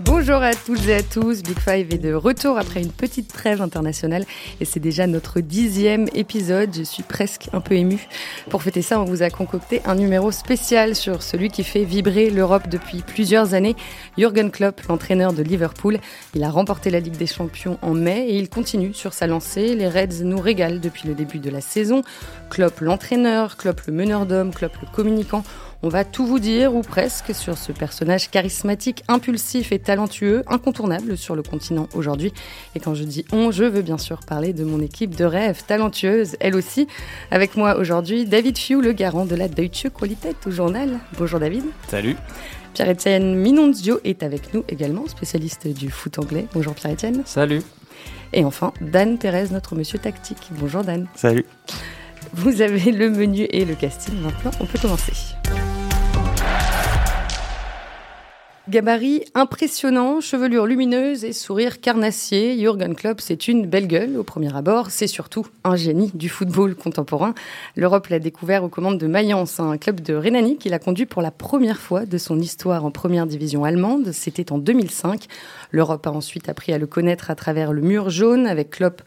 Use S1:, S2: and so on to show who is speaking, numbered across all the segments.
S1: Bonjour à toutes et à tous, Big Five est de retour après une petite trêve internationale et c'est déjà notre dixième épisode. Je suis presque un peu émue. Pour fêter ça, on vous a concocté un numéro spécial sur celui qui fait vibrer l'Europe depuis plusieurs années, Jürgen Klopp, l'entraîneur de Liverpool. Il a remporté la Ligue des Champions en mai et il continue sur sa lancée. Les Reds nous régalent depuis le début de la saison. Klopp l'entraîneur, Klopp le meneur d'hommes, Klopp le communicant. On va tout vous dire, ou presque, sur ce personnage charismatique, impulsif et talentueux, incontournable sur le continent aujourd'hui. Et quand je dis on, je veux bien sûr parler de mon équipe de rêve talentueuse, elle aussi. Avec moi aujourd'hui, David Fiu, le garant de la Deutsche Qualität au journal. Bonjour David.
S2: Salut.
S1: Pierre-Etienne Minonzio est avec nous également, spécialiste du foot anglais. Bonjour Pierre-Etienne.
S3: Salut.
S1: Et enfin, Dan Thérèse, notre monsieur tactique. Bonjour Dan.
S4: Salut.
S1: Vous avez le menu et le casting maintenant, on peut commencer. Gabarit impressionnant, chevelure lumineuse et sourire carnassier, Jürgen Klopp, c'est une belle gueule au premier abord. C'est surtout un génie du football contemporain. L'Europe l'a découvert aux commandes de Mayence, un club de Rhénanie qu'il a conduit pour la première fois de son histoire en première division allemande. C'était en 2005. L'Europe a ensuite appris à le connaître à travers le mur jaune avec Klopp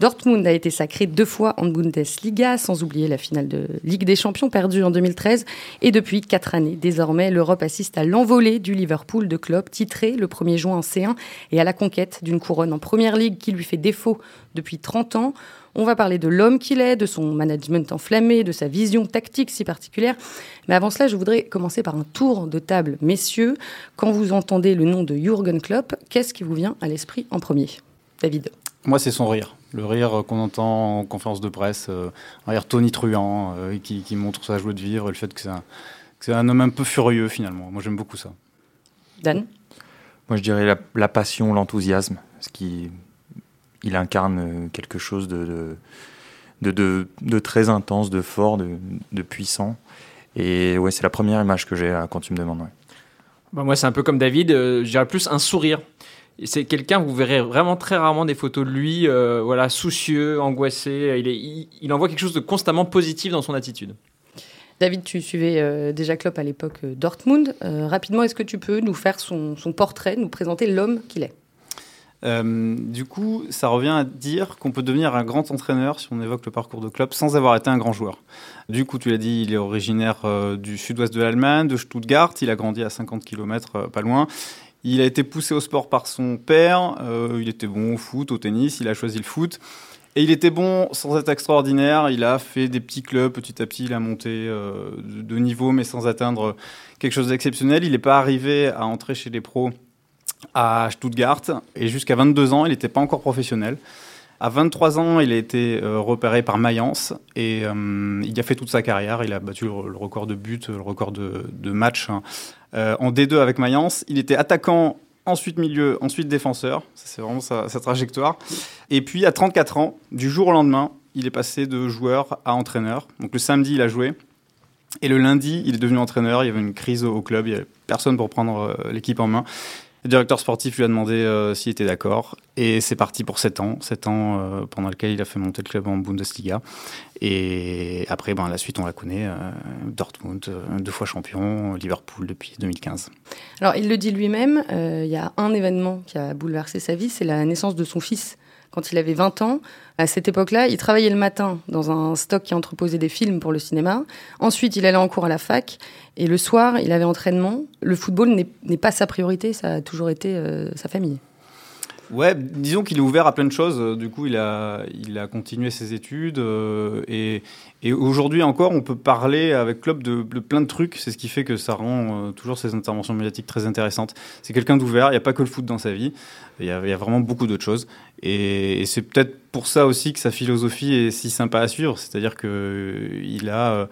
S1: Dortmund a été sacré deux fois en Bundesliga, sans oublier la finale de Ligue des Champions perdue en 2013. Et depuis quatre années, désormais, l'Europe assiste à l'envolée du Liverpool de Klopp, titré le 1er juin en C1, et à la conquête d'une couronne en Première Ligue qui lui fait défaut depuis 30 ans. On va parler de l'homme qu'il est, de son management enflammé, de sa vision tactique si particulière. Mais avant cela, je voudrais commencer par un tour de table. Messieurs, quand vous entendez le nom de Jürgen Klopp, qu'est-ce qui vous vient à l'esprit en premier? David
S2: Moi, c'est son rire. Le rire qu'on entend en conférence de presse, euh, un rire tonitruant, euh, qui, montre sa joie de vivre, et le fait que c'est un, un, homme un peu furieux finalement. Moi, j'aime beaucoup ça.
S1: Dan
S4: Moi, je dirais la, passion, l'enthousiasme, ce qui il incarne euh, quelque chose de, de, de, très intense, de fort, de, puissant. Et ouais, c'est la première image que j'ai quand tu me demandes.
S3: Bah moi, c'est un peu comme David, je dirais plus un sourire c'est quelqu'un, vous verrez vraiment très rarement des photos de lui, euh, voilà, soucieux, angoissé. Il, est, il, envoie quelque chose de constamment positif dans son attitude.
S1: David, tu suivais euh, déjà Klopp à l'époque euh, Dortmund. rapidement, est-ce que tu peux nous faire son, portrait, nous présenter l'homme qu'il est?
S2: Du coup, ça revient à dire qu'on peut devenir un grand entraîneur si on évoque le parcours de Klopp sans avoir été un grand joueur. Du coup, tu l'as dit, il est originaire du sud-ouest de l'Allemagne, de Stuttgart. Il a grandi à 50 km, pas loin. Il a été poussé au sport par son père. Euh, il était bon au foot, au tennis. Il a choisi le foot. Et il était bon sans être extraordinaire. Il a fait des petits clubs. Petit à petit, il a monté euh, de niveau, mais sans atteindre quelque chose d'exceptionnel. Il n'est pas arrivé à entrer chez les pros à Stuttgart. Et jusqu'à 22 ans, il n'était pas encore professionnel. À 23 ans, il a été euh, repéré par Mayence et il a fait toute sa carrière. Il a battu le, record de buts, le record de, matchs hein, euh, en D2 avec Mayence. Il était attaquant, ensuite milieu, ensuite défenseur. C'est vraiment sa, trajectoire. Et puis à 34 ans, du jour au lendemain, il est passé de joueur à entraîneur. Donc le samedi, il a joué. Et le lundi, il est devenu entraîneur. Il y avait une crise au club. Il n'y avait personne pour prendre euh, l'équipe en main. Le directeur sportif lui a demandé euh, s'il était d'accord. Et c'est parti pour 7 ans. 7 ans euh, pendant lesquels il a fait monter le club en Bundesliga. Et après, ben, la suite, on la connaît. Euh, Dortmund, deux fois champion. Liverpool depuis 2015.
S1: Alors, il le dit lui-même. Il y a un événement qui a bouleversé sa vie. C'est la naissance de son fils quand il avait 20 ans. À cette époque-là, il travaillait le matin dans un stock qui entreposait des films pour le cinéma. Ensuite, il allait en cours à la fac. Et le soir, il avait entraînement. Le football n'est pas sa priorité, ça a toujours été euh, sa famille.
S2: Ouais, disons qu'il est ouvert à plein de choses. Du coup, il a, continué ses études. Euh, et, aujourd'hui encore, on peut parler avec Klopp de, plein de trucs. C'est ce qui fait que ça rend euh, toujours ses interventions médiatiques très intéressantes. C'est quelqu'un d'ouvert. Il n'y a pas que le foot dans sa vie. Il y a vraiment beaucoup d'autres choses. Et, c'est peut-être pour ça aussi que sa philosophie est si sympa à suivre. C'est-à-dire qu'il a,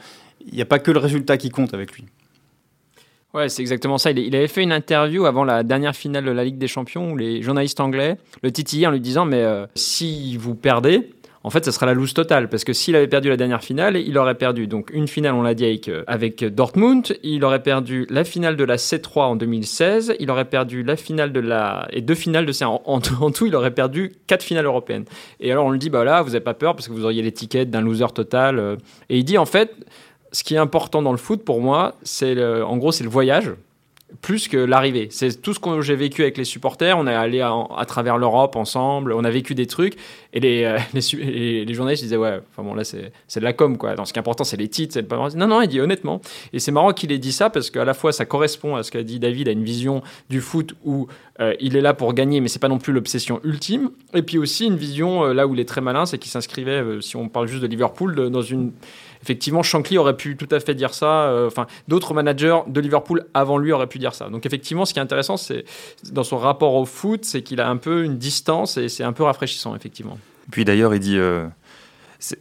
S2: il n'y a pas que le résultat qui compte avec lui.
S3: Ouais, c'est exactement ça. Il, avait fait une interview avant la dernière finale de la Ligue des Champions où les journalistes anglais le titillaient en lui disant Mais euh, si vous perdez, en fait, ce sera la loose totale. Parce que s'il avait perdu la dernière finale, il aurait perdu donc une finale, on l'a dit, avec, euh, Dortmund. Il aurait perdu la finale de la C3 en 2016. Il aurait perdu la finale de la. et deux finales de C1. En, en, tout, il aurait perdu quatre finales européennes. Et alors, on le dit Bah là, vous n'avez pas peur parce que vous auriez l'étiquette d'un loser total. Euh. Et il dit En fait ce qui est important dans le foot pour moi, c'est en gros c'est le voyage. Plus que l'arrivée. C'est tout ce que j'ai vécu avec les supporters. On est allé à, travers l'Europe ensemble, on a vécu des trucs. Et les, euh, les, les- journalistes disaient, ouais, enfin bon, là, c'est de la com, quoi. Dans ce qui est important, c'est les titres. Non, non, il dit honnêtement. Et c'est marrant qu'il ait dit ça parce qu'à la fois, ça correspond à ce qu'a dit David, à une vision du foot où euh, il est là pour gagner, mais c'est pas non plus l'obsession ultime. Et puis aussi une vision, euh, là où il est très malin, c'est qu'il s'inscrivait, euh, si on parle juste de Liverpool, dans une effectivement, Shankly aurait pu tout à fait dire ça. euh, Enfin, d'autres managers de Liverpool avant lui auraient pu dire ça. Donc, effectivement, ce qui est intéressant, c'est dans son rapport au foot, c'est qu'il a un peu une distance et c'est un peu rafraîchissant, effectivement.
S4: Puis d'ailleurs, il dit. euh,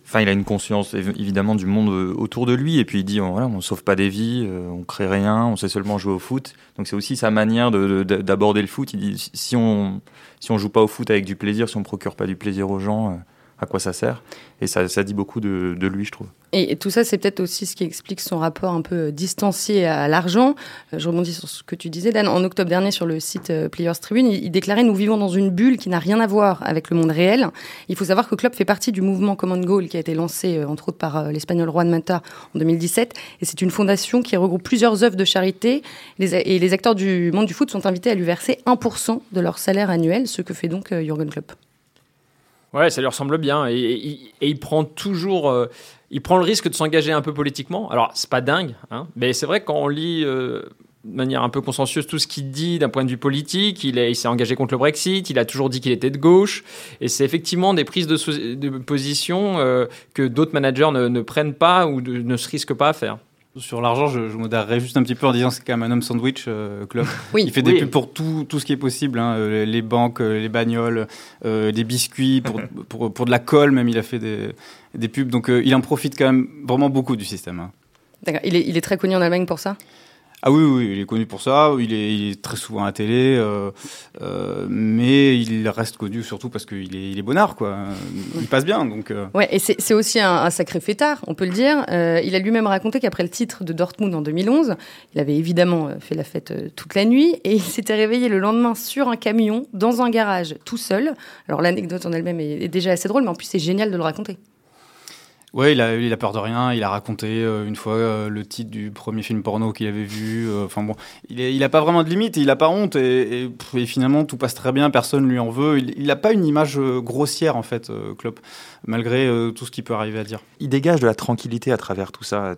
S4: Enfin, il a une conscience évi- évidemment du monde euh, autour de lui, et puis il dit oh, voilà, on ne sauve pas des vies, euh, on crée rien, on sait seulement jouer au foot. Donc c'est aussi sa manière de- de- d'aborder le foot. Il dit si- on si on joue pas au foot avec du plaisir, si on procure pas du plaisir aux gens, à quoi ça sert Et ça, ça dit beaucoup de, lui, je trouve.
S1: Et tout ça, c'est peut-être aussi ce qui explique son rapport un peu distancié à l'argent. Euh, Je rebondis sur ce que tu disais, Dan. En octobre dernier, sur le site euh, Players Tribune, il déclarait Nous vivons dans une bulle qui n'a rien à voir avec le monde réel. Il faut savoir que club fait partie du mouvement Common Goal qui a été lancé, euh, entre autres, par euh, l'espagnol Juan Mata en 2017. Et c'est une fondation qui regroupe plusieurs œuvres de charité. Et les acteurs du monde du foot sont invités à lui verser 1% de leur salaire annuel, ce que fait donc euh, Jürgen Klopp.
S3: Ouais, ça lui ressemble bien. Et, il prend toujours. euh, il prend le risque de s'engager un peu politiquement. Alors, c'est pas dingue, hein, mais c'est vrai quand on lit euh, de manière un peu consensueuse tout ce qu'il dit d'un point de vue politique, il est- il s'est engagé contre le Brexit, il a toujours dit qu'il était de gauche. Et c'est effectivement des prises de, position euh, que d'autres managers ne, ne prennent pas ou ne se risquent pas à faire.
S2: Sur l'argent, je, je modérerais juste un petit peu en disant que c'est quand même un homme sandwich, euh, Klopp.
S1: Oui,
S2: Il fait des
S3: oui.
S2: pubs pour tout, tout ce qui est possible, hein, euh, les banques, euh, les bagnoles, euh, des biscuits, pour, pour, pour de la colle même, il a fait des, des pubs. Donc euh, il en profite quand même vraiment beaucoup du système. hein.
S1: D'accord. Il est, il est très connu en Allemagne pour ça?
S2: Ah oui, oui, il est connu pour ça, il est, très souvent à la télé, euh, euh, mais il reste connu surtout parce qu'il est, il est bonnard, quoi. Il passe bien, donc... euh,
S1: Ouais, et c'est aussi un, sacré fêtard, on peut le dire. Il a lui-même raconté qu'après le titre de Dortmund en 2011, il avait évidemment fait la fête toute la nuit et il s'était réveillé le lendemain sur un camion, dans un garage, tout seul. Alors l'anecdote en elle-même est déjà assez drôle, mais en plus c'est génial de le raconter.
S2: Ouais, il a, il a peur de rien. Il a raconté euh, une fois euh, le titre du premier film porno qu'il avait vu. euh, Enfin bon, il, est- a pas vraiment de limite. Il a pas honte et, finalement tout passe très bien. Personne lui en veut. Il, il a pas une image grossière en fait, Klopp, malgré tout ce qu'il peut arriver à dire.
S4: il dégage de la tranquillité à travers tout ça,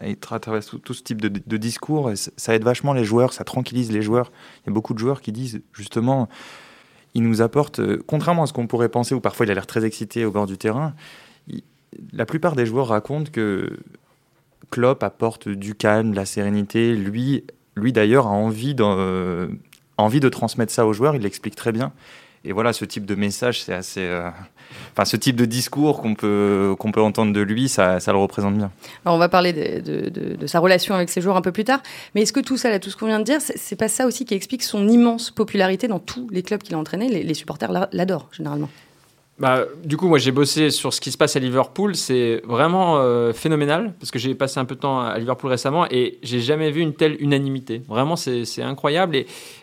S4: à travers tout, ce type de, discours. et ça aide vachement les joueurs, ça tranquillise les joueurs. Il y a beaucoup de joueurs qui disent justement, il nous apporte, contrairement à ce qu'on pourrait penser, où parfois il a l'air très excité au bord du terrain, la plupart des joueurs racontent que Klopp apporte du calme, de la sérénité. Lui, lui d'ailleurs, a envie, euh, de transmettre ça aux joueurs, il l'explique très bien. Et voilà, ce type de message, c'est assez. euh, Enfin, ce type de discours qu'on peut, peut entendre de lui, ça, ça le représente bien.
S1: On va parler de, de- sa relation avec ses joueurs un peu plus tard, mais est-ce que tout ça, tout ce qu'on vient de dire, c'est pas ça aussi qui explique son immense popularité dans tous les clubs qu'il a entraînés? Les, supporters l'a- l'adorent généralement.
S3: Bah, du coup, moi, j'ai bossé sur ce qui se passe à Liverpool. C'est vraiment euh, phénoménal parce que j'ai passé un peu de temps à Liverpool récemment et j'ai jamais vu une telle unanimité. Vraiment, c'est incroyable.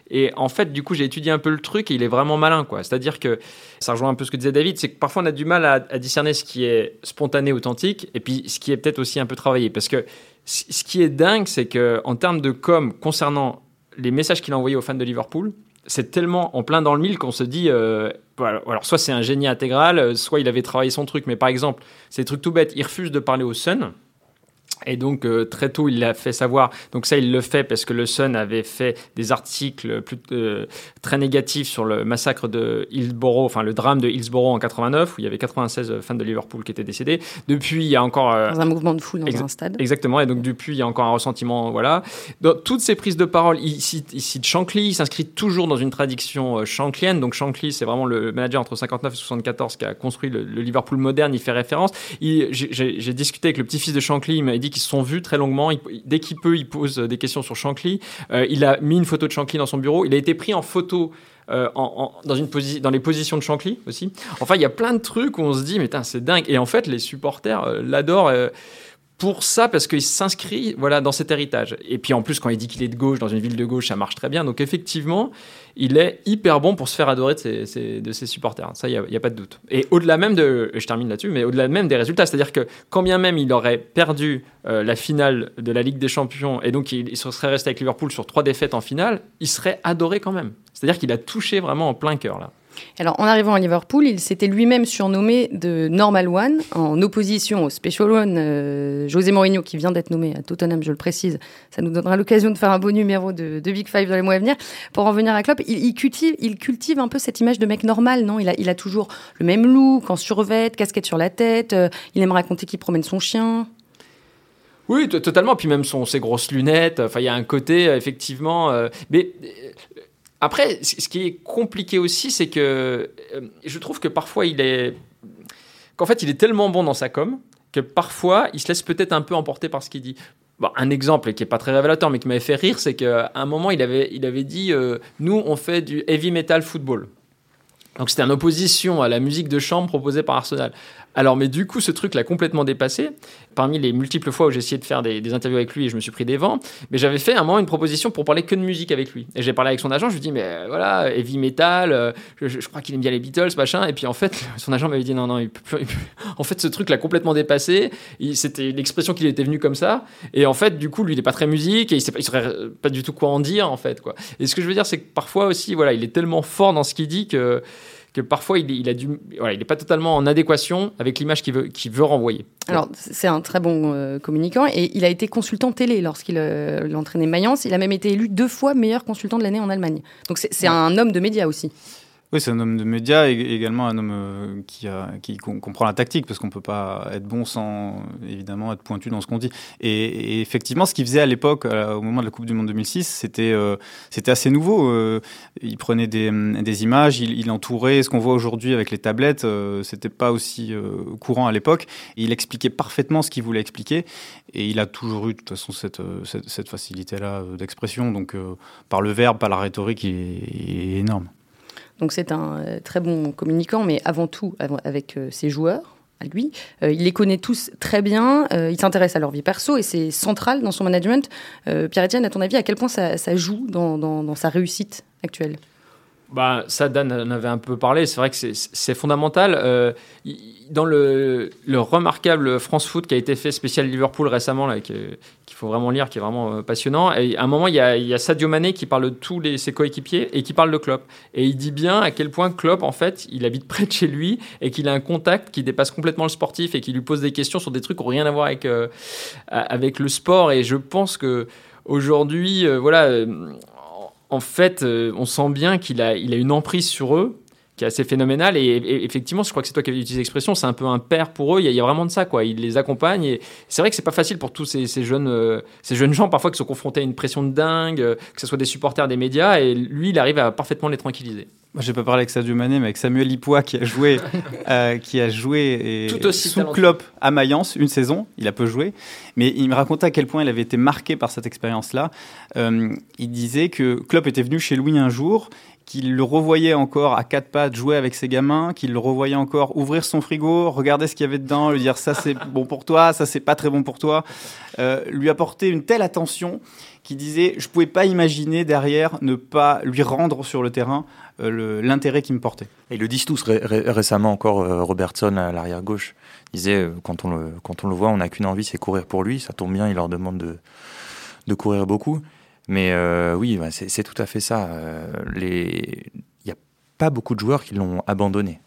S3: Et, en fait, du coup, j'ai étudié un peu le truc et il est vraiment malin, quoi. C'est-à-dire que ça rejoint un peu ce que disait David, c'est que parfois on a du mal à, à discerner ce qui est spontané, authentique, et puis ce qui est peut-être aussi un peu travaillé. Parce que ce qui est dingue, c'est que en termes de com concernant les messages qu'il a envoyés aux fans de Liverpool, c'est tellement en plein dans le mille qu'on se dit, euh, voilà, alors soit c'est un génie intégral, euh, soit il avait travaillé son truc, mais par exemple, c'est des trucs tout bêtes, il refuse de parler au Sun. Et donc euh, très tôt il l'a fait savoir. Donc ça il le fait parce que le Sun avait fait des articles plus, euh, très négatifs sur le massacre de Hillsborough, enfin le drame de Hillsborough en 89 où il y avait 96 fans de Liverpool qui étaient décédés. Depuis il y a encore euh,
S1: Dans un mouvement de foule dans un stade.
S3: Exactement, et donc depuis, il y a encore un ressentiment, voilà. Dans toutes ces prises de parole, il cite, il cite Shankly, il s'inscrit toujours dans une tradition shanklienne. Donc Shankly, c'est vraiment le manager entre 59 et 74 qui a construit le, le Liverpool moderne, il fait référence. J'ai discuté avec le petit-fils de Shankly, il m'a dit qu'ils se sont vus très longuement. Dès qu'il peut, il pose des questions sur Shankly. Euh, il a mis une photo de Shankly dans son bureau. Il a été pris en photo euh, en- dans, une dans les positions de Shankly aussi. Enfin, il y a plein de trucs où on se dit, mais c'est dingue. Et en fait, les supporters euh, l'adorent. Pour ça parce qu'il s'inscrit voilà dans cet héritage. Et puis en plus quand il dit qu'il est de gauche dans une ville de gauche, ça marche très bien. Donc effectivement, il est hyper bon pour se faire adorer de ses, de ses supporters. Ça, il n'y a, a, pas de doute. Et au-delà même de, je termine là-dessus, mais au-delà même des résultats, c'est-à-dire que quand bien même il aurait perdu euh, la finale de la Ligue des Champions et donc il, il, serait resté avec Liverpool sur trois défaites en finale, il serait adoré quand même. C'est-à-dire qu'il a touché vraiment en plein cœur là.
S1: Alors, en arrivant à Liverpool, il s'était lui-même surnommé de Normal One, en opposition au Special One. Euh, José Mourinho, qui vient d'être nommé à Tottenham, je le précise, ça nous donnera l'occasion de faire un beau numéro de, Big Five dans les mois à venir. Pour en venir à Klopp, il, cultive, un peu cette image de mec normal, non? Il a, toujours le même look, en survêt, casquette sur la tête, euh, il aime raconter qu'il promène son chien.
S3: Oui, totalement. Puis même ses grosses lunettes. Enfin, il y a un côté, effectivement. Euh, mais après, ce qui est compliqué aussi, c'est que euh, je trouve que parfois il est. qu'en fait, il est tellement bon dans sa com que parfois il se laisse peut-être un peu emporter par ce qu'il dit. Bon, un exemple qui est pas très révélateur, mais qui m'avait fait rire, c'est qu'à un moment, il avait, il avait dit euh, Nous, on fait du heavy metal football. Donc c'était en opposition à la musique de chambre proposée par Arsenal. Alors, mais du coup, ce truc l'a complètement dépassé. Parmi les multiples fois où j'ai essayé de faire des, interviews avec lui et je me suis pris des vents, mais j'avais fait un moment une proposition pour parler que de musique avec lui. Et j'ai parlé avec son agent, je lui dis, mais euh, voilà, heavy metal, euh, je, crois qu'il aime bien les Beatles, machin. Et puis en fait, son agent m'avait dit, non, non, il peut plus, en fait, ce truc l'a complètement dépassé. C'était l'expression qu'il était venu comme ça. Et en fait, du coup, lui, il est pas très musique et il, il saurait pas du tout quoi en dire, en fait. Quoi. Et ce que je veux dire, c'est que parfois aussi, voilà, il est tellement fort dans ce qu'il dit que que parfois il, il a du, voilà, il n'est pas totalement en adéquation avec l'image qu'il veut, qu'il veut renvoyer.
S1: Alors c'est un très bon euh, communicant et il a été consultant télé lorsqu'il euh, entraînait Mayence. Il a même été élu deux fois meilleur consultant de l'année en Allemagne. Donc c'est ouais. un homme de médias aussi.
S2: Oui, c'est un homme de médias et également un homme euh, qui, a, qui comprend la tactique, parce qu'on ne peut pas être bon sans évidemment être pointu dans ce qu'on dit. Et, effectivement, ce qu'il faisait à l'époque, au moment de la Coupe du Monde 2006, c'était euh, c'était assez nouveau. Euh, il prenait des, des images, il, entourait ce qu'on voit aujourd'hui avec les tablettes, euh, c'était pas aussi courant à l'époque. Il expliquait parfaitement ce qu'il voulait expliquer, et il a toujours eu de toute façon cette, cette, facilité-là d'expression. Donc par le verbe, par la rhétorique, il est énorme.
S1: Donc c'est un euh, très bon communicant, mais avant tout avec euh, ses joueurs. À lui. Euh, il les connaît tous très bien, il s'intéresse à leur vie perso et c'est central dans son management. Pierre-Etienne, à ton avis, à quel point ça, joue dans, sa réussite actuelle?
S3: Bah, ça, Dan en avait un peu parlé. C'est vrai que c'est fondamental. Euh, dans le, le, remarquable France Foot qui a été fait spécial Liverpool récemment, qu'il faut vraiment lire, qui est vraiment euh, passionnant. Et à un moment, il y, a, Sadio Mané qui parle de tous ses coéquipiers et qui parle de Klopp. Et il dit bien à quel point Klopp, en fait, il habite près de chez lui et qu'il a un contact qui dépasse complètement le sportif et qui lui pose des questions sur des trucs qui n'ont rien à voir avec, euh, avec le sport. Et je pense que aujourd'hui, voilà en fait, euh, on sent bien qu'il a, il a une emprise sur eux qui est assez phénoménale. Et, et effectivement, je crois que c'est toi qui avais utilisé l'expression, c'est un peu un père pour eux. Il y, a, il y, a, vraiment de ça, quoi. Il les accompagne. Et c'est vrai que c'est pas facile pour tous ces, ces jeunes, euh, ces jeunes gens, parfois, qui sont confrontés à une pression de dingue, euh, que ce soit des supporters des médias. Et lui, il arrive à parfaitement les tranquilliser.
S2: Moi, j'ai pas parlé avec Sadio Mané, mais avec Samuel Ipois qui a joué, euh, qui a joué et,
S3: Tout aussi
S2: sous Klopp à Mayence une saison. Il a peu joué, mais il me racontait à quel point il avait été marqué par cette expérience-là. Il disait que Klopp était venu chez Louis un jour qu'il le revoyait encore à quatre pattes jouer avec ses gamins, qu'il le revoyait encore ouvrir son frigo, regarder ce qu'il y avait dedans, lui dire ça c'est bon pour toi, ça c'est pas très bon pour toi, euh, lui apporter une telle attention qui disait je pouvais pas imaginer derrière ne pas lui rendre sur le terrain euh, l'intérêt qui me portait.
S4: Et ils le disent tous ré ré récemment encore euh, Robertson à l'arrière gauche. Disait quand on le quand on le voit on n'a qu'une envie c'est courir pour lui. Ça tombe bien il leur demande de de courir beaucoup mais euh, oui bah c'est tout à fait ça euh, il n'y a pas beaucoup de joueurs qui l'ont abandonné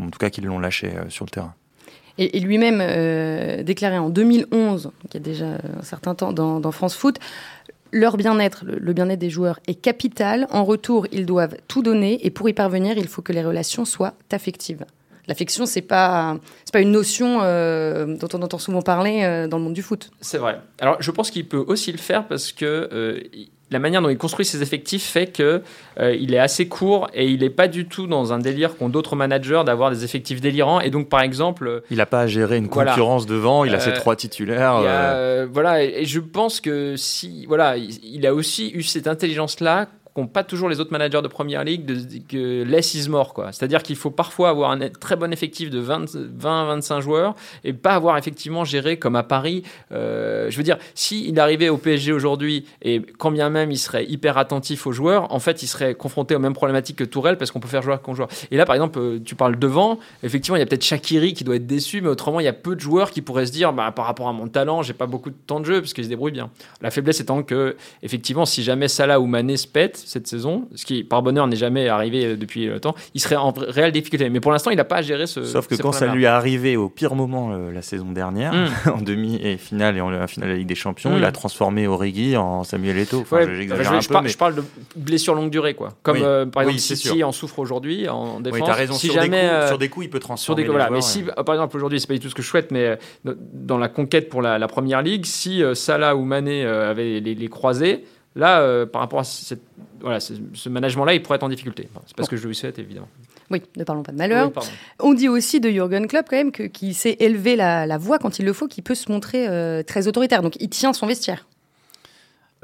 S4: en tout cas qui l'ont lâché euh, sur le terrain
S1: et, lui-même déclaré en 2011, donc il y a déjà un certain temps dans, France Foot, leur bien-être, le bien-être des joueurs est capital. En retour, ils doivent tout donner et pour y parvenir, il faut que les relations soient affectives. L'affection, c'est pas c'est pas une notion euh, dont on entend souvent parler euh, dans le monde du foot.
S3: C'est vrai. Alors, je pense qu'il peut aussi le faire parce que euh, la manière dont il construit ses effectifs fait que euh, il est assez court et il n'est pas du tout dans un délire qu'ont d'autres managers d'avoir des effectifs délirants. Et donc, par exemple,
S4: il n'a pas à gérer une concurrence voilà. devant. Il a euh, ses trois titulaires.
S3: A, euh... voilà. Et, et, je pense que si voilà, il, il a aussi eu cette intelligence là qu'ont pas toujours les autres managers de Première Ligue, de, que less is more. C'est-à-dire qu'il faut parfois avoir un très bon effectif de 20-25 joueurs et pas avoir effectivement géré comme à Paris. Euh, je veux dire, s'il il arrivait au PSG aujourd'hui et quand bien même il serait hyper attentif aux joueurs, en fait, il serait confronté aux mêmes problématiques que Tourelle parce qu'on peut faire joueur contre joueur. Et là, par exemple, euh, tu parles devant, effectivement, il y a peut-être Shakiri qui doit être déçu, mais autrement, il y a peu de joueurs qui pourraient se dire, bah, par rapport à mon talent, j'ai pas beaucoup de temps de jeu parce qu'ils se débrouillent bien. La faiblesse étant que, effectivement, si jamais Salah ou Mané se pètent cette saison, ce qui, par bonheur, n'est jamais arrivé euh, depuis le temps, il serait en réelle difficulté. Mais pour l'instant, il n'a pas à gérer ce.
S4: Sauf que quand ça lui est arrivé au pire moment euh, la saison dernière, mm. en demi et finale et en finale de la Ligue des Champions, il a mm. transformé Origi en Samuel Eto'o.
S3: je, parle de blessure longue durée, quoi. Comme euh, par exemple, City en souffre aujourd'hui en défense.
S4: Oui, raison. Si sur, jamais, des coups, sur des coups, il peut transformer. Sur des, voilà.
S3: mais si, par exemple, aujourd'hui, c'est pas du tout ce que je souhaite, mais dans la conquête pour la, première ligue, si Salah ou Mané avaient les, les croisés, Là, par rapport à cette, voilà, ce management-là, il pourrait être en difficulté. c'est pas ce que je lui souhaite, évidemment.
S1: Oui, ne parlons pas de malheur. On dit aussi de Jürgen Klopp quand même qu'il sait élever la, voix quand il le faut, qu'il peut se montrer euh, très autoritaire. Donc il tient son vestiaire.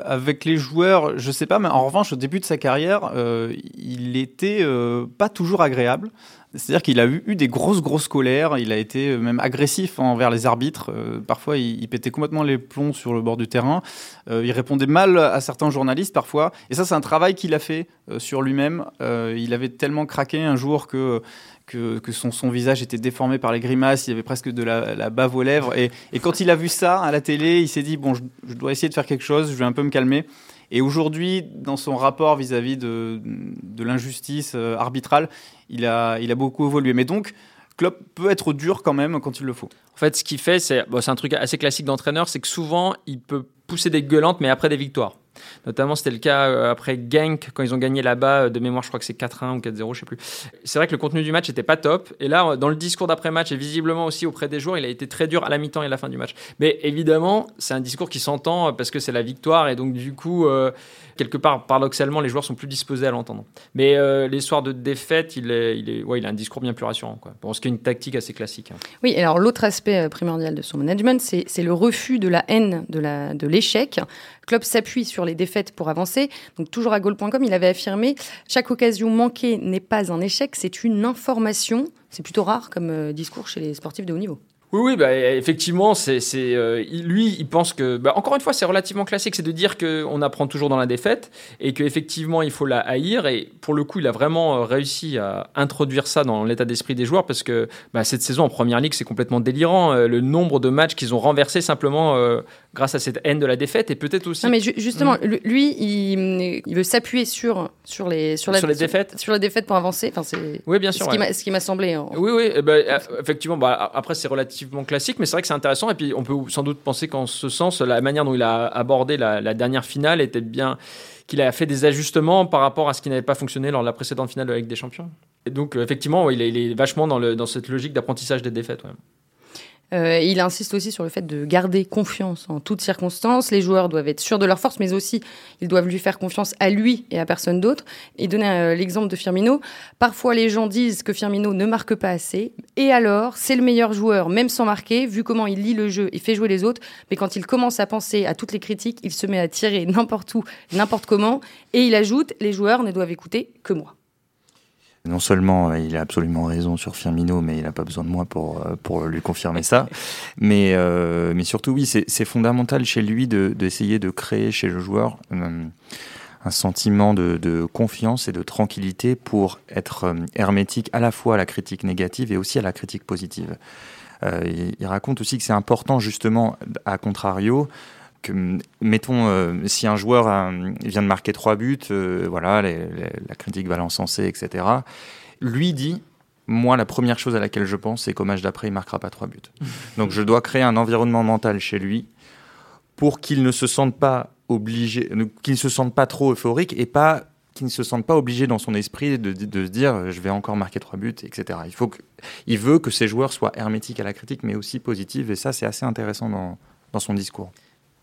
S2: Avec les joueurs, je sais pas, mais en revanche, au début de sa carrière, euh, il était euh, pas toujours agréable. C'est-à-dire qu'il a eu, des grosses, grosses colères. Il a été euh, même agressif envers les arbitres. Euh, parfois, il, pétait complètement les plombs sur le bord du terrain. Euh, il répondait mal à certains journalistes parfois. Et ça, c'est un travail qu'il a fait sur lui-même. il avait tellement craqué un jour que que, son, visage était déformé par les grimaces, il y avait presque de la, bave aux lèvres. Et, quand il a vu ça à la télé, il s'est dit, bon, je, dois essayer de faire quelque chose, je vais un peu me calmer. Et aujourd'hui, dans son rapport vis-à-vis de, de l'injustice euh, arbitrale, il a, il a beaucoup évolué. Mais donc, Klopp peut être dur quand même quand il le faut.
S3: En fait, ce qu'il fait, c'est bon, un truc assez classique d'entraîneur, c'est que souvent, il peut pousser des gueulantes, mais après des victoires. Notamment, c'était le cas euh, après Genk, quand ils ont gagné là-bas, euh, de mémoire, je crois que c'est 4-1 ou 4-0, je sais plus. C'est vrai que le contenu du match n'était pas top. Et là, dans le discours d'après-match, et visiblement aussi auprès des joueurs, il a été très dur à la mi-temps et à la fin du match. Mais évidemment, c'est un discours qui s'entend parce que c'est la victoire. Et donc, du coup, euh, quelque part, paradoxalement, les joueurs sont plus disposés à l'entendre. Mais les soirs de défaite, il, est, il, est, ouais, il a un discours bien plus rassurant. Quoi. Bon, ce qui est une tactique assez classique. Hein.
S1: Oui, alors l'autre aspect primordial de son management, c'est le refus de la haine de l'échec. De Klopp s'appuie sur les défaites pour avancer. Donc toujours à goal.com, il avait affirmé chaque occasion manquée n'est pas un échec, c'est une information. C'est plutôt rare comme euh, discours chez les sportifs de haut niveau.
S3: Oui, oui, bah, effectivement, c'est, euh, lui, il pense que, bah, encore une fois, c'est relativement classique, c'est de dire qu'on apprend toujours dans la défaite et qu'effectivement, il faut la haïr. Et pour le coup, il a vraiment euh, réussi à introduire ça dans l'état d'esprit des joueurs parce que bah, cette saison en première ligue, c'est complètement délirant. le nombre de matchs qu'ils ont renversés simplement grâce à cette haine de la défaite et peut-être aussi.
S1: Non, mais justement, mm. lui, il, il veut s'appuyer sur, sur, les,
S3: sur, la, sur les défaites
S1: sur, les défaites pour avancer. Enfin, c'est
S3: oui, bien sûr.
S1: Ce qui m'a semblé.
S3: Oui, oui. Eh ben, effectivement, bah, après, c'est relativement classique, mais c'est vrai que c'est intéressant. Et puis, on peut sans doute penser qu'en ce sens, la manière dont il a abordé la, dernière finale était bien qu'il a fait des ajustements par rapport à ce qui n'avait pas fonctionné lors de la précédente finale de la Ligue des Champions. Et donc, effectivement, il, est, il, est, vachement dans, le, dans cette logique d'apprentissage des défaites. Ouais.
S1: Euh, il insiste aussi sur le fait de garder confiance en toutes circonstances. Les joueurs doivent être sûrs de leur force, mais aussi ils doivent lui faire confiance à lui et à personne d'autre. Et donner euh, l'exemple de Firmino. Parfois, les gens disent que Firmino ne marque pas assez. Et alors, c'est le meilleur joueur, même sans marquer, vu comment il lit le jeu et fait jouer les autres. Mais quand il commence à penser à toutes les critiques, il se met à tirer n'importe où, n'importe comment. Et il ajoute, les joueurs ne doivent écouter que moi
S4: non seulement euh, il a absolument raison sur Firmino, mais il n'a pas besoin de moi pour, euh, pour lui confirmer ça. Mais, euh, mais surtout, oui, c'est fondamental chez lui d'essayer de, créer chez le joueur un sentiment de, confiance et de tranquillité pour être hermétique à la fois à la critique négative et aussi à la critique positive. il, raconte aussi que c'est important, justement, à contrario, que, mettons, euh, si un joueur vient de marquer trois buts, euh, voilà, la critique va l'encenser, etc. Lui dit, moi, la première chose à laquelle je pense, c'est qu'au match d'après, il marquera pas trois buts. Donc, je dois créer un environnement mental chez lui pour qu'il ne se sente pas obligé, qu'il ne se sente pas trop euphorique et pas qu'il ne se sente pas obligé dans son esprit de, de, se dire je vais encore marquer trois buts, etc. Il, faut que, il veut que ses joueurs soient hermétiques à la critique, mais aussi positifs, et ça, c'est assez intéressant dans, dans son discours.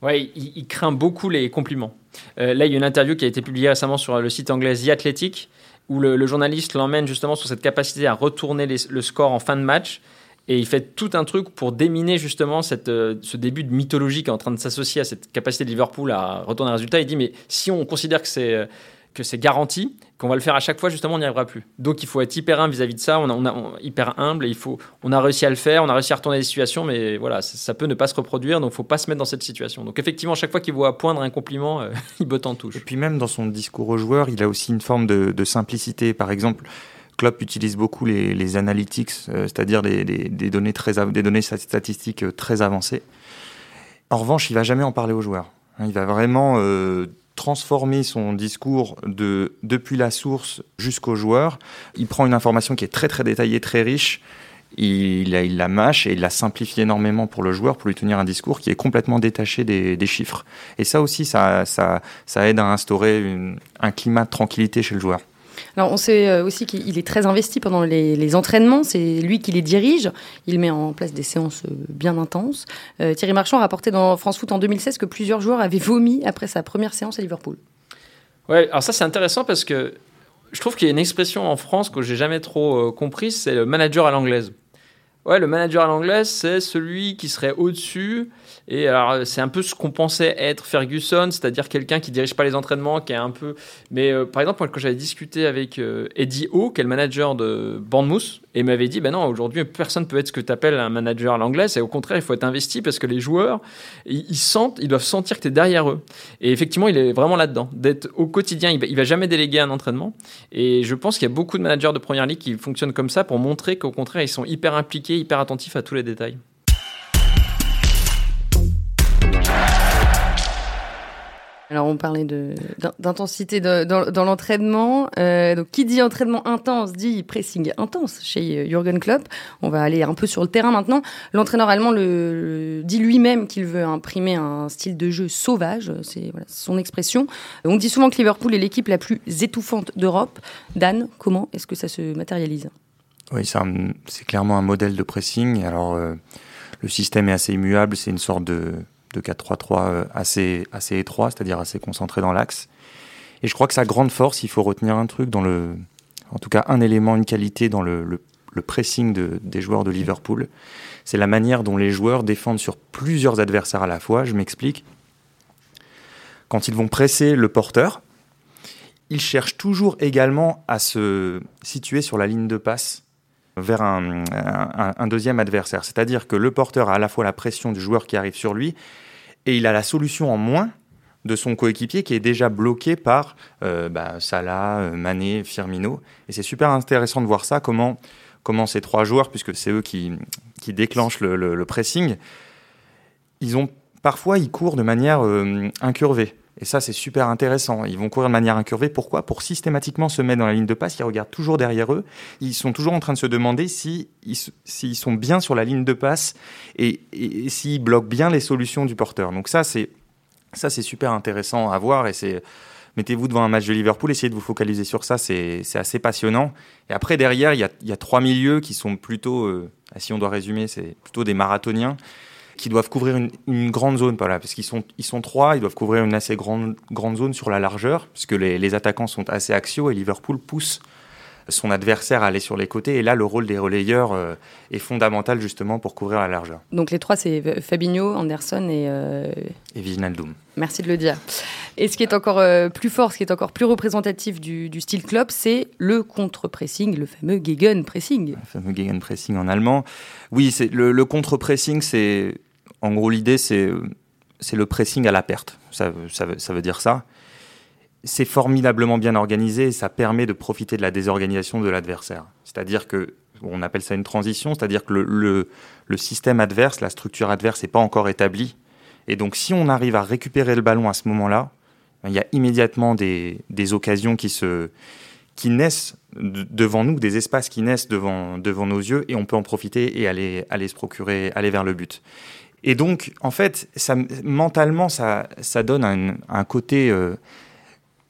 S3: Ouais, il, craint beaucoup les compliments. Euh, là, il y a une interview qui a été publiée récemment sur le site anglais The Athletic, où le, journaliste l'emmène justement sur cette capacité à retourner le score en fin de match. Et il fait tout un truc pour déminer justement cette, euh, ce début de mythologie qui est en train de s'associer à cette capacité de Liverpool à retourner un résultat. Il dit, mais si on considère que c'est que c'est garanti, qu'on va le faire à chaque fois, justement, on n'y arrivera plus. Donc il faut être hyper humble vis-à-vis de ça, on, a, a, hyper humble, et il faut, on a réussi à le faire, on a réussi à retourner les situations, mais voilà, ça, ça peut ne pas se reproduire, donc il ne faut pas se mettre dans cette situation. Donc effectivement, chaque fois qu'il voit poindre un compliment, euh, il botte en touche.
S4: Et puis même dans son discours aux joueurs, il a aussi une forme de, simplicité. Par exemple, Klopp utilise beaucoup les, analytics, euh, c'est-à-dire des, données très, des données statistiques euh, très avancées. En revanche, il va jamais en parler aux joueurs. Il va vraiment transformer son discours de, depuis la source jusqu'au joueur. Il prend une information qui est très très détaillée, très riche. Il, il la mâche et il la simplifie énormément pour le joueur pour lui tenir un discours qui est complètement détaché des, chiffres. Et ça aussi, ça, ça, aide à instaurer un climat de tranquillité chez le joueur.
S1: Alors on sait euh, aussi qu'il est très investi pendant les, entraînements, c'est lui qui les dirige, il met en place des séances euh, bien intenses. Euh, Thierry Marchand a rapporté dans France Foot en 2016 que plusieurs joueurs avaient vomi après sa première séance à Liverpool.
S3: Ouais, alors ça c'est intéressant parce que je trouve qu'il y a une expression en France que j'ai jamais trop comprise, c'est le manager à l'anglaise. Ouais, le manager à l'anglaise, c'est celui qui serait au-dessus. Et alors, c'est un peu ce qu'on pensait être Ferguson, c'est-à-dire quelqu'un qui dirige pas les entraînements, qui est un peu. Mais euh, par exemple, quand j'avais discuté avec euh, Eddie O, qui est le manager de Bournemouth, et m'avait dit, ben non, aujourd'hui, personne peut être ce que tu appelles un manager à l'anglaise, et au contraire, il faut être investi parce que les joueurs, ils, ils sentent, ils doivent sentir que tu es derrière eux. Et effectivement, il est vraiment là-dedans, d'être au quotidien. Il va, il va jamais déléguer un entraînement. Et je pense qu'il y a beaucoup de managers de première ligue qui fonctionnent comme ça pour montrer qu'au contraire, ils sont hyper impliqués, hyper attentifs à tous les détails.
S1: Alors on parlait d'intensité dans, l'entraînement. Euh, donc qui dit entraînement intense dit pressing intense chez Jürgen Klopp. On va aller un peu sur le terrain maintenant. L'entraîneur allemand le, le dit lui-même qu'il veut imprimer un style de jeu sauvage. C'est son expression. On dit souvent que Liverpool est l'équipe la plus étouffante d'Europe. Dan, comment est-ce que ça se matérialise?
S4: Oui, c'est clairement un modèle de pressing. Alors euh, le système est assez immuable. C'est une sorte de de 4-3-3 assez, assez étroit, c'est-à-dire assez concentré dans l'axe. Et je crois que sa grande force, il faut retenir un truc, dans le, en tout cas un élément, une qualité dans le, le, le pressing de, des joueurs de Liverpool, c'est la manière dont les joueurs défendent sur plusieurs adversaires à la fois. Je m'explique. Quand ils vont presser le porteur, ils cherchent toujours également à se situer sur la ligne de passe vers un, deuxième adversaire. C'est-à-dire que le porteur a à la fois la pression du joueur qui arrive sur lui et il a la solution en moins de son coéquipier qui est déjà bloqué par euh, bah, Salah, Mané, Firmino. Et c'est super intéressant de voir ça, comment, comment ces trois joueurs, puisque c'est eux qui, qui déclenchent le, le, le, pressing, ils ont parfois ils courent de manière euh, incurvée. Et ça, c'est super intéressant. Ils vont courir de manière incurvée. Pourquoi? Pour systématiquement se mettre dans la ligne de passe. Ils regardent toujours derrière eux. Ils sont toujours en train de se demander s'ils si, si sont bien sur la ligne de passe et, et, et s'ils bloquent bien les solutions du porteur. Donc ça, c'est ça, c'est super intéressant à voir. Et c'est mettez-vous devant un match de Liverpool, essayez de vous focaliser sur ça. C'est assez passionnant. Et après, derrière, il y a, y a trois milieux qui sont plutôt, euh, si on doit résumer, c'est plutôt des marathoniens qui doivent couvrir une, une grande zone, voilà, parce qu'ils sont, ils sont trois, ils doivent couvrir une assez grande, grande zone sur la largeur, puisque les, les attaquants sont assez axiaux et Liverpool pousse son adversaire à aller sur les côtés. Et là, le rôle des relayeurs euh, est fondamental justement pour couvrir la largeur.
S1: Donc les trois, c'est Fabinho, Anderson et... Euh...
S4: Et.
S1: Merci de le dire. Et ce qui est encore euh, plus fort, ce qui est encore plus représentatif du, du style club, c'est le contre-pressing, le fameux Gegenpressing.
S4: Le fameux Gegenpressing en allemand. Oui, c'est le, le contre-pressing, c'est... En gros, l'idée, c'est le pressing à la perte. Ça, ça, ça veut dire ça c'est formidablement bien organisé et ça permet de profiter de la désorganisation de l'adversaire. C'est-à-dire que on appelle ça une transition, c'est-à-dire que le, le, le, système adverse, la structure adverse n'est pas encore établie. Et donc si on arrive à récupérer le ballon à ce moment-là, il y a immédiatement des, des occasions qui, se, qui naissent devant nous, des espaces qui naissent devant, devant nos yeux, et on peut en profiter et aller, aller se procurer, aller vers le but. Et donc, en fait, ça, mentalement, ça, ça donne un, un côté... Euh,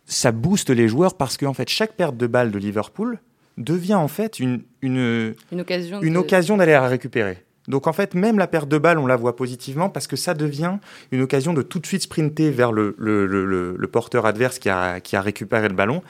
S4: ça booste les joueurs parce que en fait, chaque perte de balle de Liverpool devient en fait une, une,
S1: une occasion,
S4: une
S1: de...
S4: occasion d'aller la récupérer. Donc en fait, même la perte de balle, on la voit positivement parce que ça devient une occasion de tout de suite sprinter vers le, le, le, le porteur adverse qui a, qui a récupéré le ballon.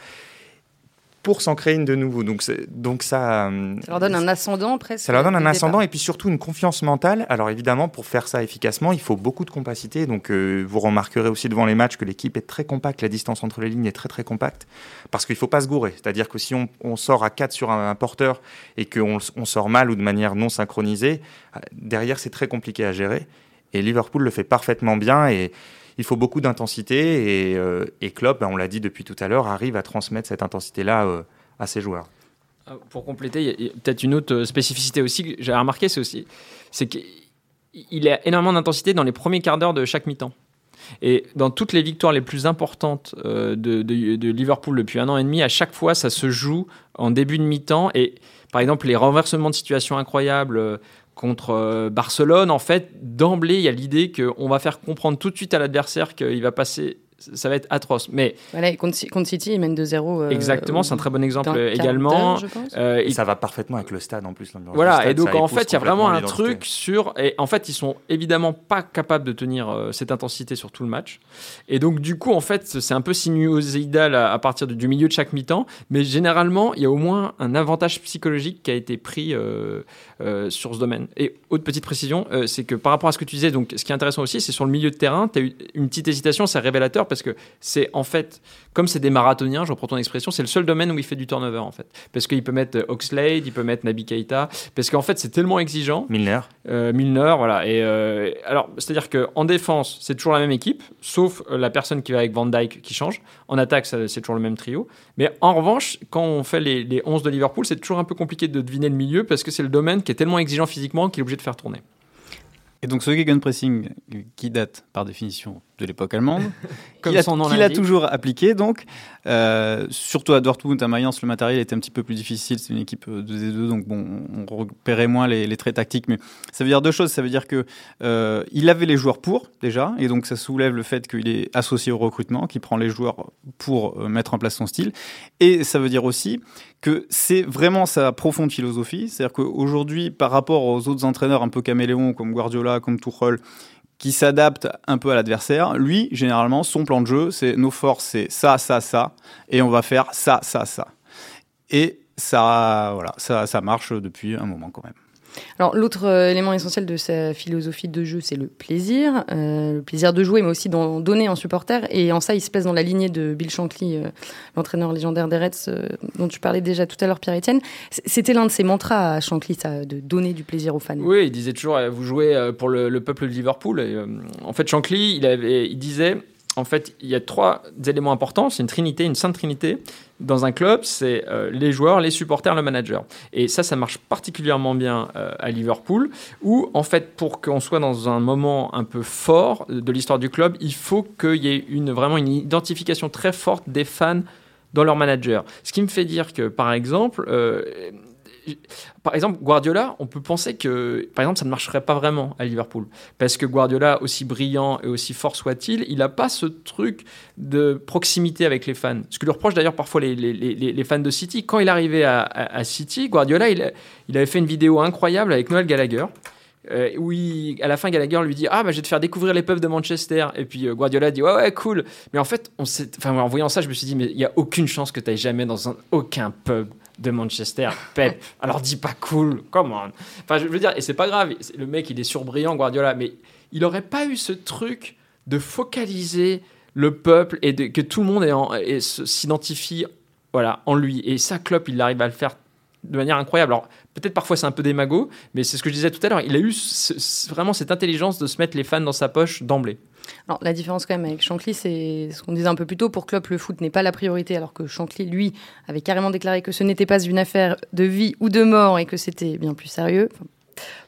S4: Pour s'en créer une de nouveau. Donc, donc ça,
S1: ça leur donne un ascendant presque.
S4: Ça leur donne un ascendant et puis surtout une confiance mentale. Alors évidemment, pour faire ça efficacement, il faut beaucoup de compacité. Donc vous remarquerez aussi devant les matchs que l'équipe est très compacte, la distance entre les lignes est très très compacte, parce qu'il ne faut pas se gourer. C'est-à-dire que si on, sort à 4 sur un, porteur et qu'on on sort mal ou de manière non synchronisée, derrière c'est très compliqué à gérer. Et Liverpool le fait parfaitement bien et il faut beaucoup d'intensité et, euh, Klopp, ben, on l'a dit depuis tout à l'heure, arrive à transmettre cette intensité-là euh, à ses joueurs.
S3: Euh, pour compléter, il y a, peut-être une autre spécificité aussi que j'ai remarqué, c'est aussi c'est qu'il a énormément d'intensité dans les premiers quarts d'heure de chaque mi-temps. Et dans toutes les victoires les plus importantes de, de, Liverpool depuis un an et demi, à chaque fois, ça se joue en début de mi-temps. Et par exemple, les renversements de situation incroyables contre euh, Barcelone, en fait, d'emblée, il y a l'idée qu'on va faire comprendre tout de suite à l'adversaire qu'il va passer ça va être atroce. Mais
S1: voilà, contre, City, il mène 2-0.
S3: Euh, exactement, c'est un très bon exemple également.
S4: Euh, et ça va parfaitement avec le stade en plus.
S3: Voilà, et donc en fait, il y a vraiment un truc sur. Et en fait, ils sont évidemment pas capables de tenir euh, cette intensité sur tout le match. Et donc, du coup, en fait, c'est un peu sinuosidal à, à partir du, milieu de chaque mi-temps. Mais généralement, il y a au moins un avantage psychologique qui a été pris sur ce domaine. Et autre petite précision, c'est que par rapport à ce que tu disais, donc ce qui est intéressant aussi, c'est sur le milieu de terrain, tu as eu une petite hésitation, c'est révélateur parce que c'est en fait, comme c'est des marathoniens, je reprends ton expression, c'est le seul domaine où il fait du turnover en fait. Parce qu'il peut mettre euh, Oxlade, il peut mettre Nabi Keita, parce qu'en fait c'est tellement exigeant.
S4: Milner.
S3: Euh, Milner, voilà. Et euh, alors, c'est-à-dire qu'en défense, c'est toujours la même équipe, sauf la personne qui va avec Van Dyke qui change. En attaque, c'est toujours le même trio. Mais en revanche, quand on fait les, les 11 de Liverpool, c'est toujours un peu compliqué de deviner le milieu parce que c'est le domaine qui est tellement exigeant physiquement qu'il est obligé de faire tourner.
S2: Et donc ce gegenpressing qui date par définition de l'époque allemande,
S3: qu'il
S2: a, toujours appliqué donc, euh, surtout à Dortmund, à Mayence, le matériel était un petit peu plus difficile, c'est une équipe 2 donc bon, on repérait moins les, traits tactiques, mais ça veut dire deux choses, ça veut dire que euh, il avait les joueurs pour déjà, et donc ça soulève le fait qu'il est associé au recrutement, qu'il prend les joueurs pour euh, mettre en place son style, et ça veut dire aussi que c'est vraiment sa profonde philosophie, c'est-à-dire qu'aujourd'hui, par rapport aux autres entraîneurs un peu caméléons comme Guardiola, comme Tuchel, qui s'adaptent un peu à l'adversaire, lui, généralement, son plan de jeu, c'est nos forces, c'est ça, ça, ça, et on va faire ça, ça, ça. Et ça, voilà, ça, ça marche depuis un moment quand même.
S1: Alors l'autre euh, élément essentiel de sa philosophie de jeu, c'est le plaisir, euh, le plaisir de jouer, mais aussi d'en donner en supporter. Et en ça, il se place dans la lignée de Bill Shankly, euh, l'entraîneur légendaire des Reds, dont tu parlais déjà tout à l'heure, Pierre-Etienne. C'était l'un de ses mantras à Shankly, ça, de donner du plaisir aux fans.
S3: Oui, il disait toujours, vous jouez pour le, peuple de Liverpool. En fait, Shankly, il disait en fait, il y a trois éléments importants. C'est une trinité, une sainte trinité. Dans un club, c'est euh, les joueurs, les supporters, le manager. Et ça, ça marche particulièrement bien euh, à Liverpool, où, en fait, pour qu'on soit dans un moment un peu fort de l'histoire du club, il faut qu'il y ait une, vraiment une identification très forte des fans dans leur manager. Ce qui me fait dire que, par exemple, euh, par exemple, Guardiola, on peut penser que, par exemple, ça ne marcherait pas vraiment à Liverpool. Parce que Guardiola, aussi brillant et aussi fort soit-il, il n'a pas ce truc de proximité avec les fans. Ce que lui reproche d'ailleurs parfois les, fans de City. Quand il arrivait à, à, City, Guardiola, il, avait fait une vidéo incroyable avec Noël Gallagher. Euh, où à la fin Gallagher lui dit ah bah je vais te faire découvrir les pubs de Manchester et puis euh, Guardiola dit ouais ouais cool mais en fait on en voyant ça je me suis dit mais il y a aucune chance que tu ailles jamais dans un, aucun pub de Manchester, Pep. Alors dis pas cool, comment Enfin, je veux dire, et c'est pas grave, le mec il est surbrillant, Guardiola, mais il aurait pas eu ce truc de focaliser le peuple et de, que tout le monde s'identifie voilà, en lui. Et ça, Klopp, il arrive à le faire de manière incroyable. Alors, peut-être parfois c'est un peu démago, mais c'est ce que je disais tout à l'heure. Il a eu vraiment cette intelligence de se mettre les fans dans sa poche d'emblée.
S1: Alors, la différence quand même avec Shankly, c'est ce qu'on disait un peu plus tôt. Pour Klopp, le foot n'est pas la priorité, alors que Shankly, lui, avait carrément déclaré que ce n'était pas une affaire de vie ou de mort et que c'était bien plus sérieux.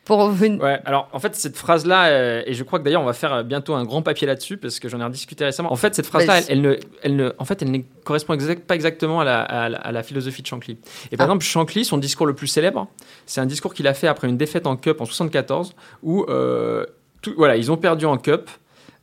S3: pour Ouais, alors en fait, cette phrase-là, euh, et je crois que d'ailleurs, on va faire bientôt un grand papier là-dessus parce que j'en ai rediscuté récemment. En fait, cette phrase-là, elle, ne, elle ne, en fait, elle ne correspond pas exactement à la, à, la, philosophie de Shankly. Et par ah. exemple, Shankly, son discours le plus célèbre, c'est un discours qu'il a fait après une défaite en Cup en 74 où, euh, tout, voilà, ils ont perdu en Cup.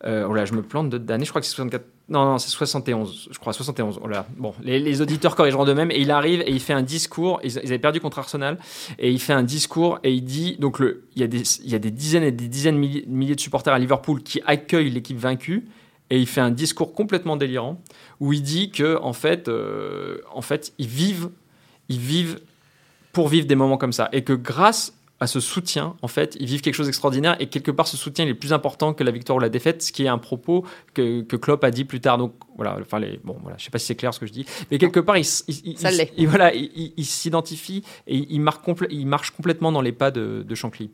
S3: Euh, oh là, je me plante d'année, je crois que c'est 64. Non, non, c'est 71, je crois, 71. Oh là. Bon, les, auditeurs corrigeront de même. Et il arrive et il fait un discours. Ils, avaient perdu contre Arsenal. Et il fait un discours et il dit donc, le, il, y a des, il y a des dizaines et des dizaines de milliers, de supporters à Liverpool qui accueillent l'équipe vaincue. Et il fait un discours complètement délirant où il dit que en fait, euh, en fait, ils vivent, ils vivent pour vivre des moments comme ça et que grâce à ce soutien, en fait, ils vivent quelque chose d'extraordinaire et quelque part ce soutien il est plus important que la victoire ou la défaite, ce qui est un propos que, que Klopp a dit plus tard. Donc voilà, enfin les, bon voilà, je sais pas si c'est clair ce que je dis, mais quelque part il, il,
S1: Ça l'est.
S3: il- voilà, il, il s'identifie et il, marque complè- il marche complètement dans les pas de, de Shankly.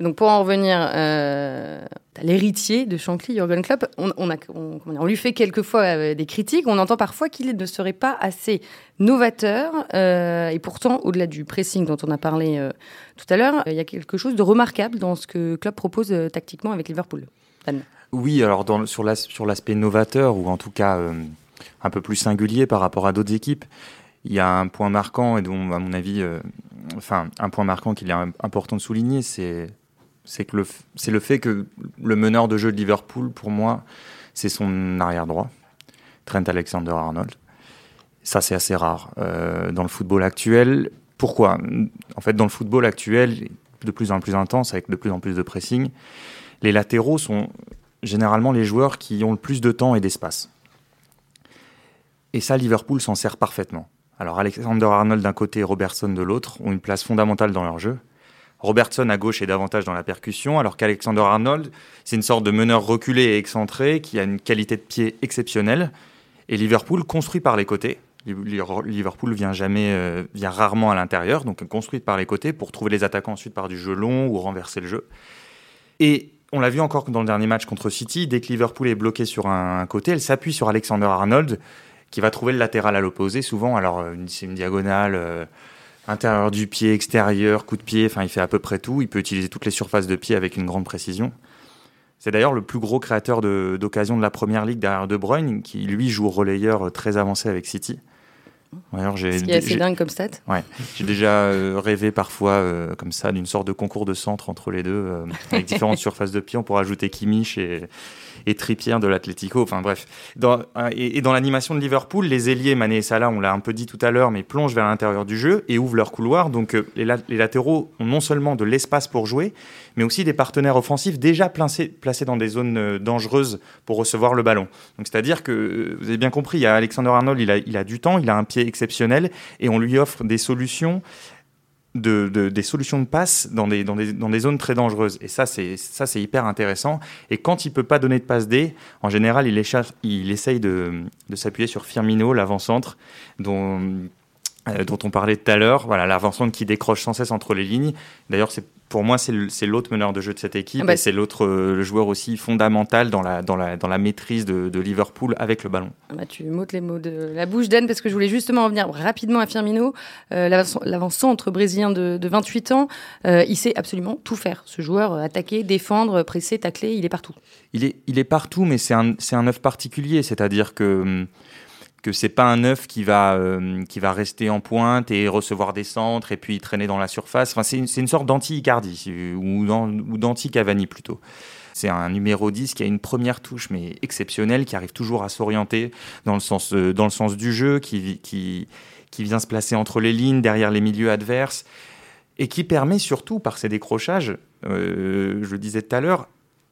S1: Donc pour en revenir euh, à l'héritier de Shankly, Jurgen Klopp, on, lui fait quelquefois euh, des critiques. On entend parfois qu'il ne serait pas assez novateur. euh, et pourtant, au-delà du pressing dont on a parlé tout à l'heure, il y a quelque chose de remarquable dans ce que Klopp propose tactiquement avec Liverpool.
S4: Oui, alors sur l'as- sur l'aspect novateur, ou en tout cas un peu plus singulier par rapport à d'autres équipes, il y a un point marquant, et dont, à mon avis, enfin, un point marquant qu'il est im- important de souligner, c'est c'est que le, c'est le fait que le meneur de jeu de Liverpool, pour moi, c'est son arrière droit, Trent Alexander-Arnold. Ça, c'est assez rare euh, dans le football actuel. Pourquoi? En fait, dans le football actuel, de plus en plus intense, avec de plus en plus de pressing, les latéraux sont généralement les joueurs qui ont le plus de temps et d'espace. Et ça, Liverpool s'en sert parfaitement. Alors Alexander Arnold d'un côté et Robertson de l'autre ont une place fondamentale dans leur jeu. Robertson à gauche est davantage dans la percussion, alors qu'Alexander Arnold, c'est une sorte de meneur reculé et excentré qui a une qualité de pied exceptionnelle. Et Liverpool construit par les côtés. Liverpool vient jamais, euh, vient rarement à l'intérieur, donc construit par les côtés pour trouver les attaquants ensuite par du jeu long ou renverser le jeu. Et on l'a vu encore dans le dernier match contre City, dès que Liverpool est bloqué sur un, côté, elle s'appuie sur Alexander Arnold, qui va trouver le latéral à l'opposé souvent. Alors euh, c'est une diagonale, euh, intérieur du pied, extérieur, coup de pied, enfin il fait à peu près tout. Il peut utiliser toutes les surfaces de pied avec une grande précision. C'est d'ailleurs le plus gros créateur de- d'occasions de, la première ligue derrière De Bruyne, qui lui joue relayeur euh, très avancé avec City.
S1: Ce qui est assez dingue comme stat.
S4: j'ai déjà euh, rêvé parfois euh, comme ça d'une sorte de concours de centre entre les deux, euh, avec différentes surfaces de pied. On pourrait ajouter Kimmich et, et Trippier de l'Atlético. Enfin bref. Dans, euh, et, et dans l'animation de Liverpool, les ailiers, Mané et Salah, on l'a un peu dit tout à l'heure, mais plongent vers l'intérieur du jeu et ouvrent leur couloir. Donc euh, les, la- les latéraux ont non seulement de l'espace pour jouer, mais aussi des partenaires offensifs déjà placés, dans des zones euh, dangereuses pour recevoir le ballon. Donc c'est-à-dire que, euh, vous avez bien compris, il Alexander Arnold, il a, du temps, il a un pied exceptionnel et on lui offre des solutions de, de- des solutions de passe dans des, dans des, dans des zones très dangereuses. Et ça, c'est hyper intéressant. Et quand il peut pas donner de passe D, en général, il, écha- il essaye de, de s'appuyer sur Firmino, l'avant-centre, dont, dont on parlait tout à l'heure. Voilà, l'avant-centre qui décroche sans cesse entre les lignes. D'ailleurs, c'est pour moi, c'est l'autre meneur de jeu de cette équipe.
S1: Ah bah,
S4: et c'est l'autre euh, joueur aussi fondamental dans la, dans la, dans la maîtrise de, de Liverpool avec le ballon.
S1: Ah bah, tu m'ôtes les mots de la bouche d'Anne parce que je voulais justement revenir rapidement à Firmino, euh, l'avant- l'avant-centre brésilien de, de 28 ans. Euh, il sait absolument tout faire. Ce joueur, euh, attaquer, défendre, presser, tacler, il est partout.
S4: Il est, il est partout, mais c'est un, un œuf particulier, c'est-à-dire que hum, que c'est pas un œuf qui va euh, qui va rester en pointe et recevoir des centres et puis traîner dans la surface. Enfin, c'est une, une sorte d'anti-Icardi ou d'an- ou d'anti-Cavani plutôt. C'est un numéro 10 qui a une première touche mais exceptionnelle, qui arrive toujours à s'orienter dans le sens euh, dans le sens du jeu, qui qui qui vient se placer entre les lignes, derrière les milieux adverses et qui permet surtout par ses décrochages, euh, je le disais tout à l'heure,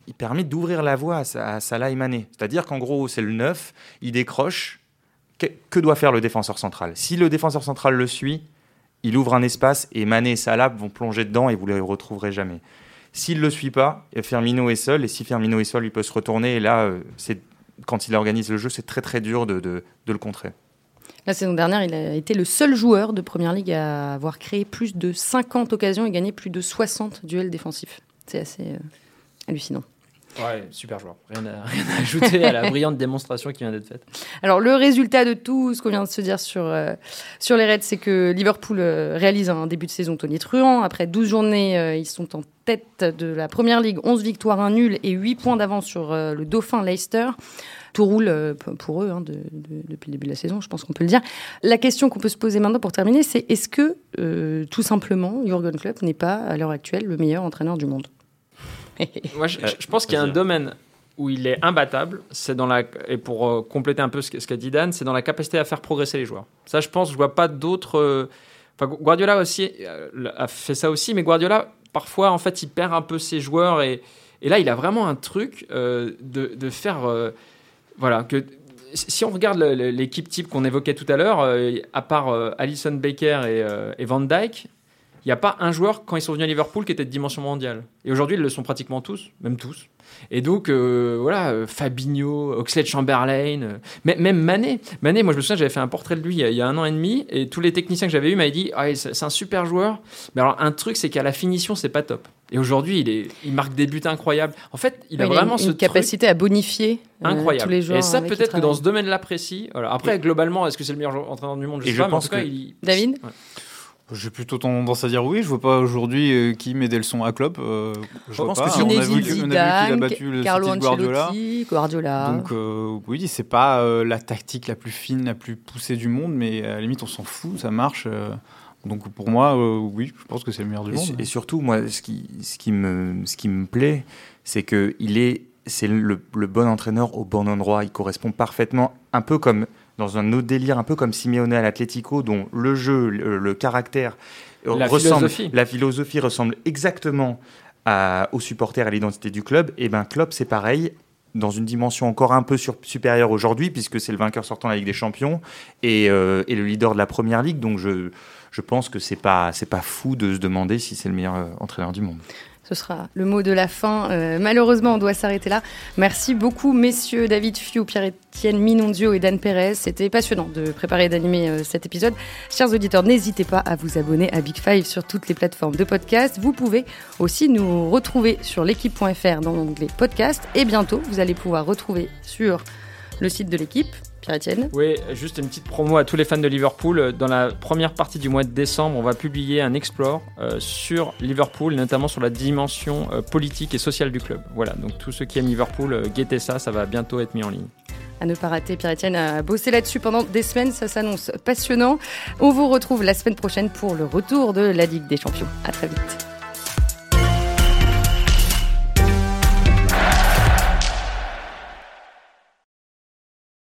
S4: il permet d'ouvrir la voie à, à Salah et. C'est-à-dire qu'en gros, c'est le 9, il décroche. Que, doit faire le défenseur central? Si le défenseur central le suit, il ouvre un espace et Mané et Salah vont plonger dedans et vous ne les retrouverez jamais. S'il ne le suit pas, Firmino est seul et si Firmino est seul, il peut se retourner et là, euh, c'est quand il organise le jeu, c'est très très dur de le contrer.
S1: La saison dernière, il a été le seul joueur de Première Ligue à avoir créé plus de 50 occasions et gagné plus de 60 duels défensifs. C'est assez euh, hallucinant.
S3: Ouais, super joueur. Rien à, rien à ajouter à la brillante démonstration qui vient d'être faite.
S1: Alors le résultat de tout ce qu'on vient de se dire sur, euh, sur les Reds, c'est que Liverpool euh, réalise un début de saison tonitruant. Après 12 journées, euh, ils sont en tête de la Première Ligue, 11 victoires, 1 nul et 8 points d'avance sur le dauphin Leicester. Tout roule pour eux hein, de- de- depuis le début de la saison, je pense qu'on peut le dire. La question qu'on peut se poser maintenant pour terminer, c'est est-ce que tout simplement Jurgen Klopp n'est pas à l'heure actuelle le meilleur entraîneur du monde?
S3: Moi, je, je pense qu'il y a un domaine où il est imbattable, c'est dans la et pour euh, compléter un peu ce, que- ce qu'a dit Dan, c'est dans la capacité à faire progresser les joueurs. Ça, je pense, je vois pas d'autres. euh, Enfin, Guardiola aussi euh, a fait ça aussi, mais Guardiola parfois en fait il perd un peu ses joueurs et, et là il a vraiment un truc euh, de, de faire euh, voilà, que si on regarde l'équipe type qu'on évoquait tout à l'heure, euh, à part euh, Alison Baker et, euh, et Van Dyke, il n'y a pas un joueur, quand ils sont venus à Liverpool, qui était de dimension mondiale. Et aujourd'hui, ils le sont pratiquement tous, même tous. Et donc, euh, voilà, euh, Fabinho, Oxlade Chamberlain, euh, même Mané. Mané, moi je me souviens, j'avais fait un portrait de lui il y, a, un an et demi, et tous les techniciens que j'avais eu m'avaient dit ah, c'est un super joueur. Mais alors, un truc, c'est qu'à la finition, c'est pas top. Et aujourd'hui, il, est, il marque des buts incroyables. En fait, il a vraiment
S1: une, capacité à bonifier
S3: incroyable.
S1: tous les joueurs.
S3: Et ça, peut-être que dans ce domaine-là précis. Voilà. Après, globalement, est-ce que c'est le meilleur entraîneur du monde? Je sais pas, pense en tout cas, il...
S1: David?
S2: J'ai plutôt tendance à dire oui. Je vois pas aujourd'hui euh, qui met des leçons à Klopp. Euh,
S1: je pense que si on a vu qu'il a battu le Carlo City Guardiola. Guardiola.
S2: Donc euh, oui, c'est pas euh, la tactique la plus fine, la plus poussée du monde, mais à la limite on s'en fout, ça marche. donc pour moi, oui, je pense que c'est le meilleur du
S4: et
S2: monde.
S4: Et surtout, moi, ce qui, ce qui me, ce qui me plaît, c'est que il est, c'est le, le bon entraîneur au bon endroit. Il correspond parfaitement, un peu comme dans un autre délire, un peu comme Simeone à l'Atlético, dont le jeu, le, caractère,
S3: la ressemble, philosophie.
S4: la philosophie ressemble exactement à, aux supporters, à l'identité du club. Et ben club, c'est pareil dans une dimension encore un peu supérieure aujourd'hui, puisque c'est le vainqueur sortant de la Ligue des Champions et, euh, et, le leader de la Première Ligue. Donc je, je pense que c'est pas c'est pas fou de se demander si c'est le meilleur euh, entraîneur du monde.
S1: Ce sera le mot de la fin. Euh, malheureusement, on doit s'arrêter là. Merci beaucoup, messieurs David Fiou, Pierre-Étienne Minondio et Dan Perez. C'était passionnant de préparer et d'animer euh, cet épisode. Chers auditeurs, n'hésitez pas à vous abonner à Big Five sur toutes les plateformes de podcast. Vous pouvez aussi nous retrouver sur l'équipe.fr dans l'onglet podcast. Et bientôt, vous allez pouvoir retrouver sur le site de l'équipe Pierre-Etienne
S3: Oui, juste une petite promo à tous les fans de Liverpool. Dans la première partie du mois de décembre, on va publier un explore euh, sur Liverpool, notamment sur la dimension euh, politique et sociale du club. Voilà, donc tous ceux qui aiment Liverpool, euh, guettez ça, ça va bientôt être mis en ligne.
S1: À ne pas rater, Pierre-Etienne a bossé là-dessus pendant des semaines, ça s'annonce passionnant. On vous retrouve la semaine prochaine pour le retour de la Ligue des Champions. À très vite.